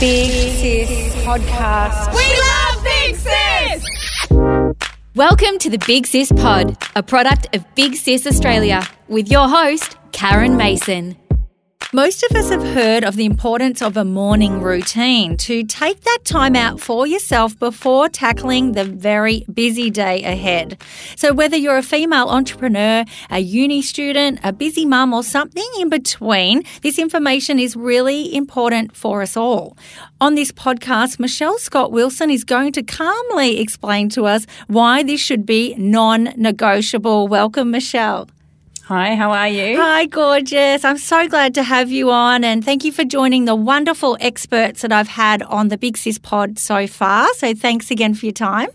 Big Sis Podcast. We love Big Sis! Welcome to the Big Sis Pod, a product of Big Sis Australia, with your host, Karen Mason. Most of us have heard of the importance of a morning routine to take that time out for yourself before tackling the very busy day ahead. So, whether you're a female entrepreneur, a uni student, a busy mum, or something in between, this information is really important for us all. On this podcast, Michelle Scott Wilson is going to calmly explain to us why this should be non negotiable. Welcome, Michelle. Hi, how are you? Hi, gorgeous. I'm so glad to have you on, and thank you for joining the wonderful experts that I've had on the Big Sis pod so far. So, thanks again for your time.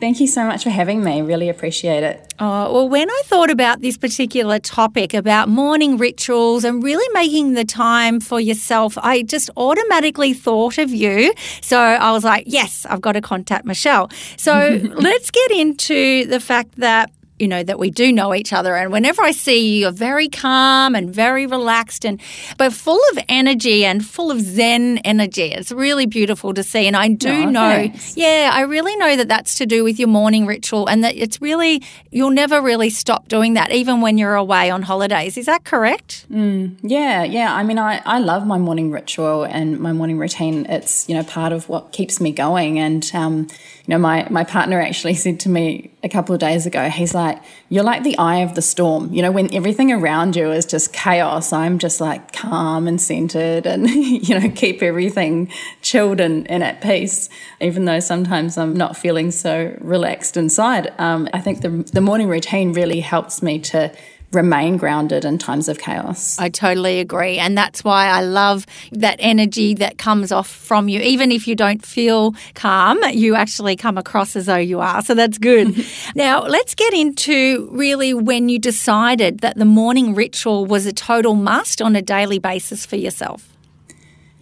Thank you so much for having me. Really appreciate it. Oh, well, when I thought about this particular topic about morning rituals and really making the time for yourself, I just automatically thought of you. So I was like, yes, I've got to contact Michelle. So let's get into the fact that you know that we do know each other and whenever i see you you're very calm and very relaxed and but full of energy and full of zen energy it's really beautiful to see and i do Oh, know thanks. yeah i really know that that's to do with your morning ritual and that it's really you'll never really stop doing that even when you're away on holidays is that correct Yeah, yeah. I mean, I, I love my morning ritual and my morning routine. It's, you know, part of what keeps me going. And, um, you know, my, my partner actually said to me a couple of days ago, he's like, you're like the eye of the storm. You know, when everything around you is just chaos, I'm just like calm and centered and, you know, keep everything chilled and, and at peace, even though sometimes I'm not feeling so relaxed inside. Um, I think the, the morning routine really helps me to remain grounded in times of chaos. I totally agree. And that's why I love that energy that comes off from you. Even if you don't feel calm, you actually come across as though you are. So that's good. now, let's get into really when you decided that the morning ritual was a total must on a daily basis for yourself.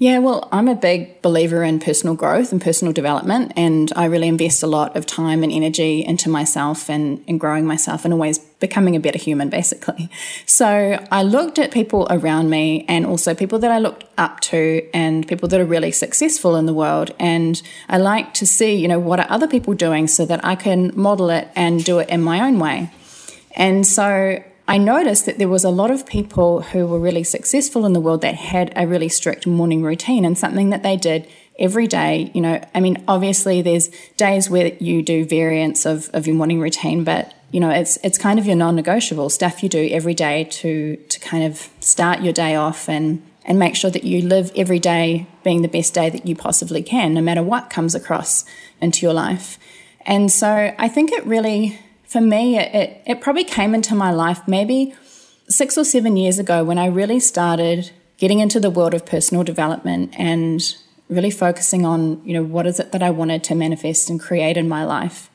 Yeah, well, I'm a big believer in personal growth and personal development, and I really invest a lot of time and energy into myself and, and growing myself and always becoming a better human, basically. So I looked at people around me and also people that I looked up to and people that are really successful in the world. And I like to see, you know, what are other people doing so that I can model it and do it in my own way. And so I noticed that there was a lot of people who were really successful in the world that had a really strict morning routine and something that they did every day. You know, I mean, obviously there's days where you do variants of, of your morning routine, but you know, it's it's kind of your non-negotiable stuff you do every day to to kind of start your day off and and make sure that you live every day being the best day that you possibly can, no matter what comes across into your life. And so I think it really for me, it, it, it probably came into my life maybe six or seven years ago when I really started getting into the world of personal development and really focusing on, you know, what is it that I wanted to manifest and create in my life.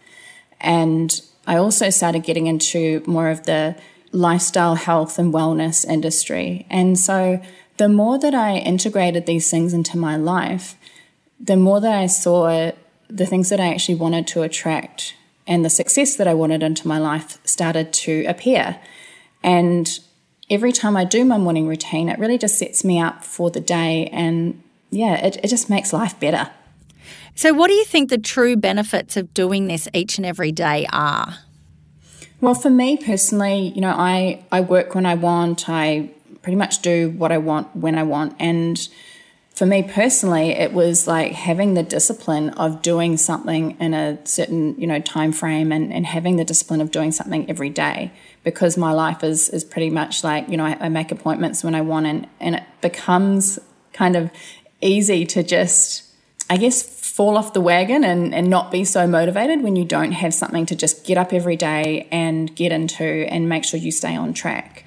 And I also started getting into more of the lifestyle, health, and wellness industry. And so the more that I integrated these things into my life, the more that I saw the things that I actually wanted to attract and the success that I wanted into my life started to appear. And every time I do my morning routine, it really just sets me up for the day. And yeah, it, it just makes life better. So, what do you think the true benefits of doing this each and every day are? Well, for me personally, you know, I, I work when I want, I pretty much do what I want when I want. And for me personally, it was like having the discipline of doing something in a certain, you know, time frame and, and having the discipline of doing something every day because my life is is pretty much like, you know, I, I make appointments when I want and, and it becomes kind of easy to just I guess fall off the wagon and, and not be so motivated when you don't have something to just get up every day and get into and make sure you stay on track.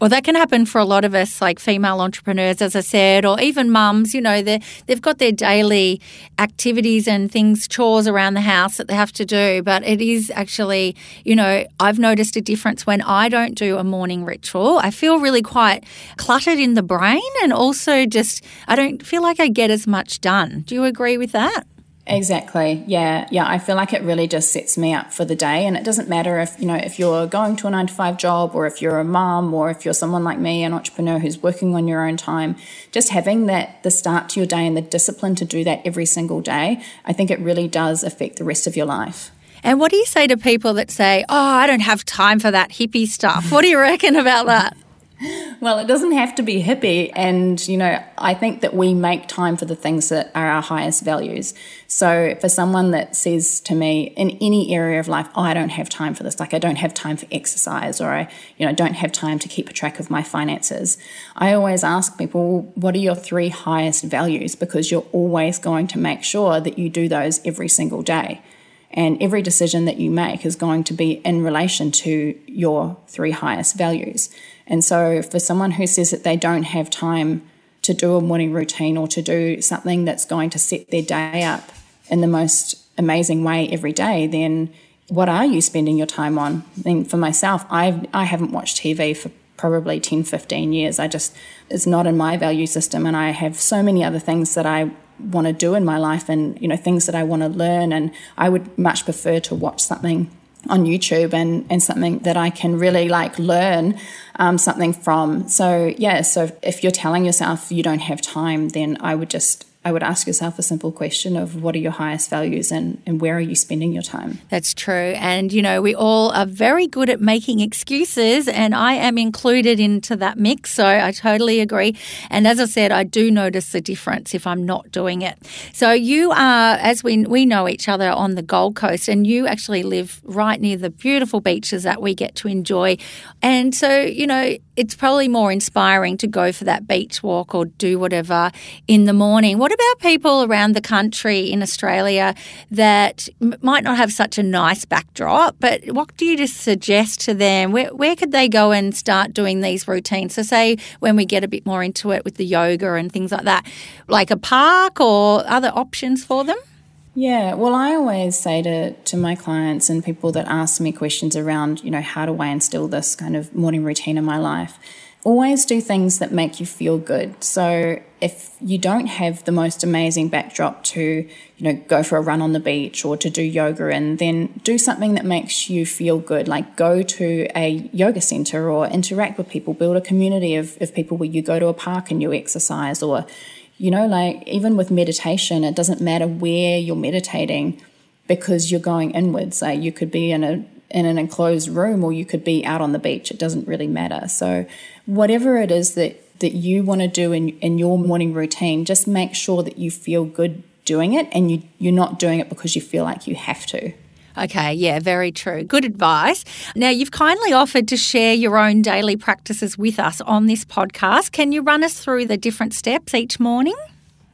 Well, that can happen for a lot of us, like female entrepreneurs, as I said, or even mums. You know, they they've got their daily activities and things, chores around the house that they have to do. But it is actually, you know, I've noticed a difference when I don't do a morning ritual. I feel really quite cluttered in the brain, and also just I don't feel like I get as much done. Do you agree with that? Exactly. Yeah. Yeah. I feel like it really just sets me up for the day. And it doesn't matter if, you know, if you're going to a nine to five job or if you're a mom or if you're someone like me, an entrepreneur who's working on your own time, just having that, the start to your day and the discipline to do that every single day, I think it really does affect the rest of your life. And what do you say to people that say, oh, I don't have time for that hippie stuff? What do you reckon about that? Well, it doesn't have to be hippie. And, you know, I think that we make time for the things that are our highest values. So for someone that says to me in any area of life, oh, I don't have time for this, like I don't have time for exercise or I, you know, don't have time to keep a track of my finances, I always ask people, what are your three highest values? Because you're always going to make sure that you do those every single day. And every decision that you make is going to be in relation to your three highest values. And so, for someone who says that they don't have time to do a morning routine or to do something that's going to set their day up in the most amazing way every day, then what are you spending your time on? I mean, for myself, I've, I haven't watched TV for probably 10, 15 years. I just, it's not in my value system. And I have so many other things that I want to do in my life and you know things that I want to learn and I would much prefer to watch something on YouTube and and something that I can really like learn um, something from. So yeah so if you're telling yourself you don't have time then I would just I would ask yourself a simple question of what are your highest values and, and where are you spending your time? That's true. And, you know, we all are very good at making excuses, and I am included into that mix. So I totally agree. And as I said, I do notice the difference if I'm not doing it. So you are, as we, we know each other on the Gold Coast, and you actually live right near the beautiful beaches that we get to enjoy. And so, you know, it's probably more inspiring to go for that beach walk or do whatever in the morning. What about people around the country in Australia that m- might not have such a nice backdrop, but what do you just suggest to them? Where, where could they go and start doing these routines? So, say when we get a bit more into it with the yoga and things like that, like a park or other options for them? Yeah, well, I always say to, to my clients and people that ask me questions around, you know, how do I instill this kind of morning routine in my life? Always do things that make you feel good. So if you don't have the most amazing backdrop to, you know, go for a run on the beach or to do yoga in, then do something that makes you feel good. Like go to a yoga center or interact with people, build a community of, of people where you go to a park and you exercise or, you know, like even with meditation, it doesn't matter where you're meditating because you're going inwards. Like you could be in a in an enclosed room or you could be out on the beach. It doesn't really matter. So whatever it is that that you want to do in, in your morning routine, just make sure that you feel good doing it and you, you're not doing it because you feel like you have to. Okay, yeah, very true. Good advice. Now, you've kindly offered to share your own daily practices with us on this podcast. Can you run us through the different steps each morning?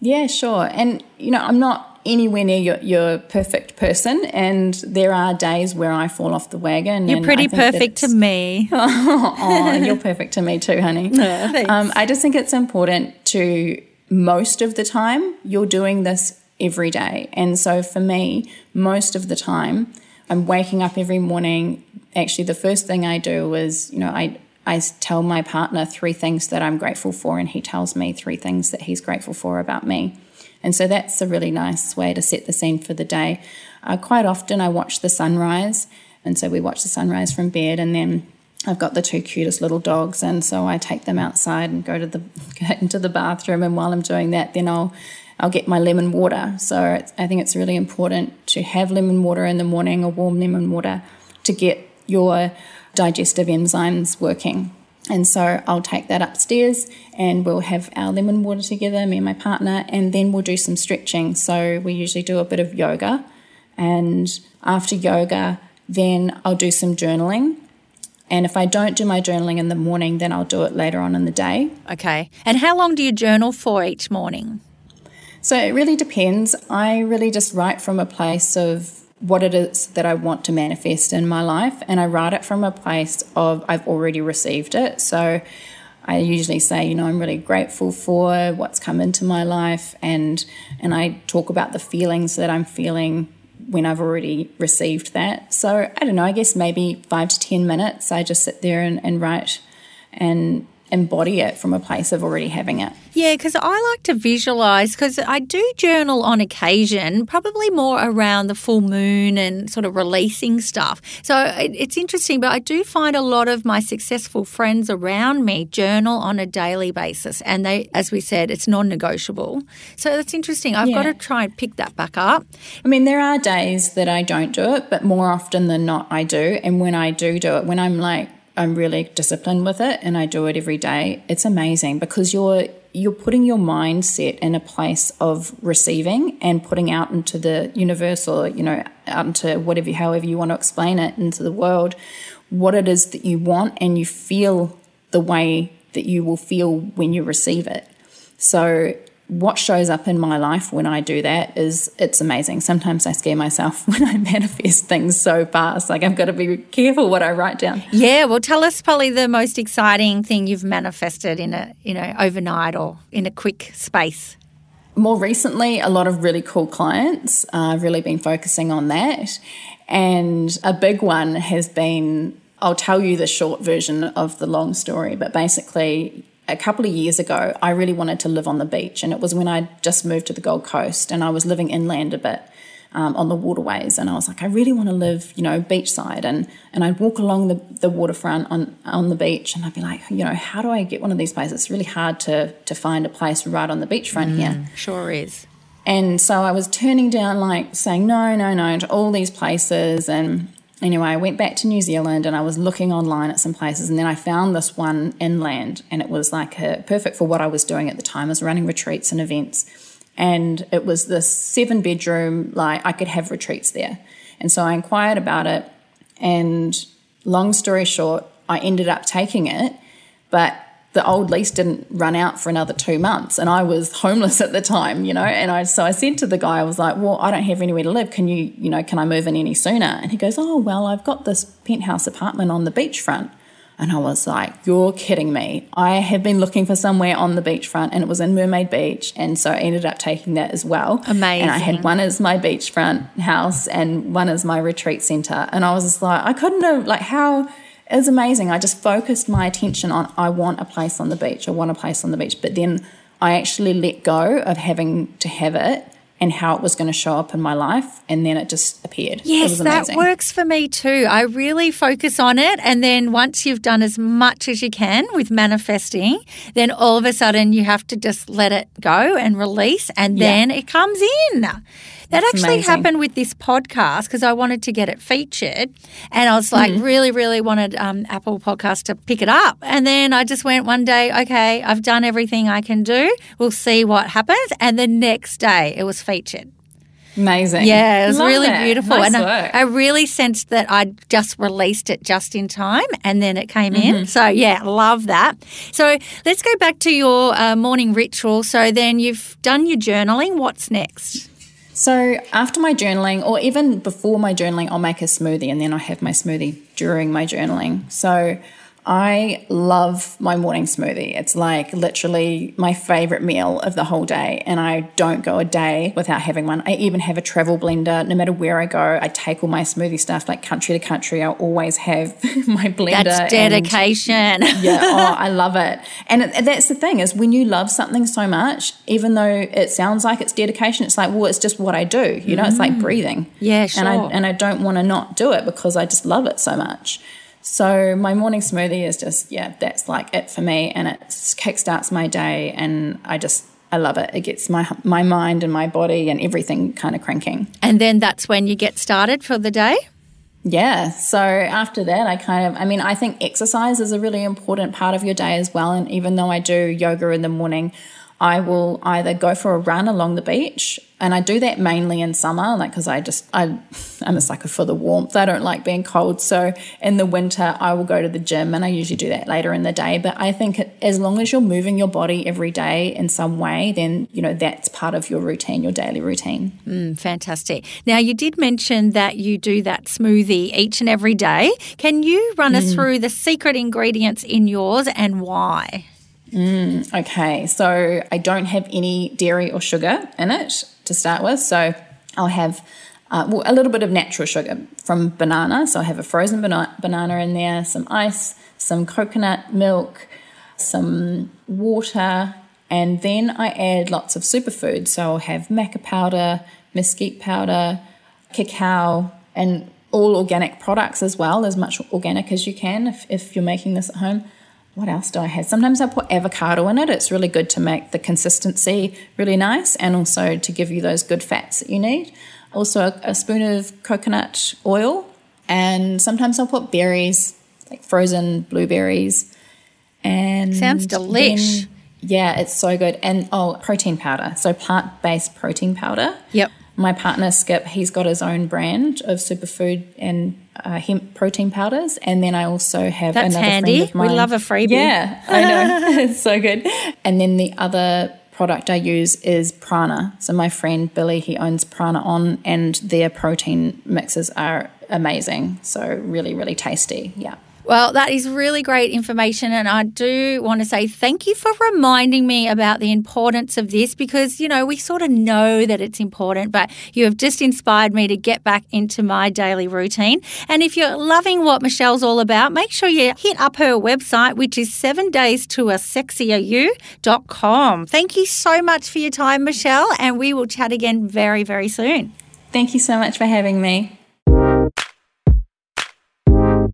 Yeah, sure. And, you know, I'm not anywhere near your, your perfect person, and there are days where I fall off the wagon. You're pretty perfect to me. oh, you're perfect to me too, honey. Yeah, um, I just think it's important to most of the time you're doing this every day. And so for me, most of the time, I'm waking up every morning. Actually, the first thing I do is, you know, I I tell my partner three things that I'm grateful for, and he tells me three things that he's grateful for about me. And so that's a really nice way to set the scene for the day. Uh, quite often, I watch the sunrise, and so we watch the sunrise from bed, and then I've got the two cutest little dogs, and so I take them outside and go to the into the bathroom. And while I'm doing that, then I'll I'll get my lemon water. So I think it's really important to have lemon water in the morning, or warm lemon water, to get your digestive enzymes working. And so I'll take that upstairs and we'll have our lemon water together, me and my partner, and then we'll do some stretching. So we usually do a bit of yoga. And after yoga, then I'll do some journaling. And if I don't do my journaling in the morning, then I'll do it later on in the day. Okay. And how long do you journal for each morning? So it really depends. I really just write from a place of what it is that I want to manifest in my life, and I write it from a place of I've already received it. So I usually say, you know, I'm really grateful for what's come into my life, and and I talk about the feelings that I'm feeling when I've already received that. So I don't know. I guess maybe five to ten minutes. I just sit there and, and write and embody it from a place of already having it. Yeah, because I like to visualize because I do journal on occasion, probably more around the full moon and sort of releasing stuff. So it's interesting, but I do find a lot of my successful friends around me journal on a daily basis. And they, as we said, it's non negotiable. So that's interesting. I've yeah. got to try and pick that back up. I mean, there are days that I don't do it, but more often than not, I do. And when I do do it, when I'm like, I'm really disciplined with it and I do it every day. It's amazing because you're you're putting your mindset in a place of receiving and putting out into the universe or you know out into whatever however you want to explain it into the world what it is that you want and you feel the way that you will feel when you receive it. So what shows up in my life when I do that is it's amazing. Sometimes I scare myself when I manifest things so fast. Like I've got to be careful what I write down. Yeah, well, tell us probably the most exciting thing you've manifested in a you know overnight or in a quick space. More recently, a lot of really cool clients. Uh, I've really been focusing on that, and a big one has been. I'll tell you the short version of the long story, but basically, a couple of years ago, I really wanted to live on the beach. And it was when I just moved to the Gold Coast and I was living inland a bit um, on the waterways. And I was like, I really want to live, you know, beachside. And, and I'd walk along the, the waterfront on, on the beach and I'd be like, you know, how do I get one of these places? It's really hard to, to find a place right on the beachfront mm, here. Sure is. And so I was turning down, like saying no, no, no to all these places. And anyway, I went back to New Zealand and I was looking online at some places, and then I found this one inland, and it was like a, perfect for what I was doing at the time. I was running retreats and events, and it was this seven bedroom, like I could have retreats there. And so I inquired about it, and long story short, I ended up taking it, but the old lease didn't run out for another two months and I was homeless at the time, you know. And I so I said to the guy, I was like, Well, I don't have anywhere to live. Can you, you know, can I move in any sooner? And he goes, Oh, well, I've got this penthouse apartment on the beachfront. And I was like, You're kidding me. I have been looking for somewhere on the beachfront and it was in Mermaid Beach. And so I ended up taking that as well. Amazing. And I had one as my beachfront house and one as my retreat center. And I was just like, I couldn't have like how it was amazing. I just focused my attention on I want a place on the beach. I want a place on the beach. But then I actually let go of having to have it and how it was going to show up in my life. And then it just appeared. Yes, that works for me too. I really focus on it. And then once you've done as much as you can with manifesting, then all of a sudden you have to just let it go and release. And then yeah. it comes in. That That's actually amazing. happened with this podcast because I wanted to get it featured, and I was like, mm really, really wanted um, Apple Podcast to pick it up. And then I just went one day, okay, I've done everything I can do. We'll see what happens. And the next day, it was featured. Amazing. Yeah, it was Love really it. beautiful. Nice and I, I, really sensed that I'd just released it just in time and then it came mm-hmm. in. So, yeah, love that. So, let's go back to your uh, morning ritual. So, then you've done your journaling. What's next? So after my journaling, or even before my journaling, I'll make a smoothie and then I have my smoothie during my journaling. So I love my morning smoothie. It's like literally my favorite meal of the whole day. And I don't go a day without having one. I even have a travel blender. No matter where I go, I take all my smoothie stuff like country to country. I'll always have my blender. That's dedication. And, yeah. Oh, I love it. And it, that's the thing is when you love something so much, even though it sounds like it's dedication, it's like, well, it's just what I do. You know, mm. it's like mm. breathing. Yeah, sure. And I, and I don't want to not do it because I just love it so much. So my morning smoothie is just yeah, that's like it for me, and it kickstarts my day, and I just I love it. It gets my my mind and my body and everything kind of cranking. And then that's when you get started for the day. Yeah. So after that, I kind of, I mean, I think exercise is a really important part of your day as well. And even though I do yoga in the morning, I will either go for a run along the beach, and I do that mainly in summer, like because I just I I'm a sucker for the warmth. I don't like being cold, so in the winter I will go to the gym, and I usually do that later in the day. But I think as long as you're moving your body every day in some way, then you know that's part of your routine, your daily routine. Mm, fantastic. Now you did mention that you do that smoothie each and every day. Can you run mm. us through the secret ingredients in yours and why? Mm, okay, so I don't have any dairy or sugar in it to start with. So I'll have uh, well, a little bit of natural sugar from banana. So I have a frozen bana- banana in there, some ice, some coconut milk, some water, and then I add lots of superfoods. So I'll have maca powder, mesquite powder, cacao, and all organic products as well, as much organic as you can if, if you're making this at home. What else do I have? Sometimes I put avocado in it. It's really good to make the consistency really nice and also to give you those good fats that you need. Also, a, a spoon of coconut oil, and sometimes I'll put berries, like frozen blueberries. And sounds delish. Then, yeah, it's so good. And oh, protein powder. So plant based protein powder. Yep my partner Skip, he's got his own brand of superfood and uh, hemp protein powders, and then I also have That's another handy. friend of mine. We love a freebie. Yeah, I know, it's so good. And then the other product I use is Prana. So my friend Billy, he owns Prana On, and their protein mixes are amazing. So really, really tasty. Yeah. Well, that is really great information. And I do want to say thank you for reminding me about the importance of this because, you know, we sort of know that it's important, but you have just inspired me to get back into my daily routine. And if you're loving what Michelle's all about, make sure you hit up her website, which is seven days to a sexier you.com. Thank you so much for your time, Michelle. And we will chat again very, very soon. Thank you so much for having me.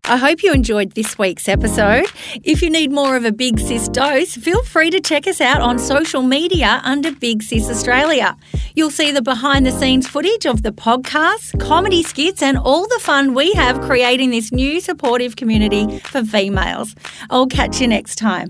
I hope you enjoyed this week's episode. If you need more of a Big Sis dose, feel free to check us out on social media under Big Sis Australia. You'll see the behind the scenes footage of the podcasts, comedy skits, and all the fun we have creating this new supportive community for females. I'll catch you next time.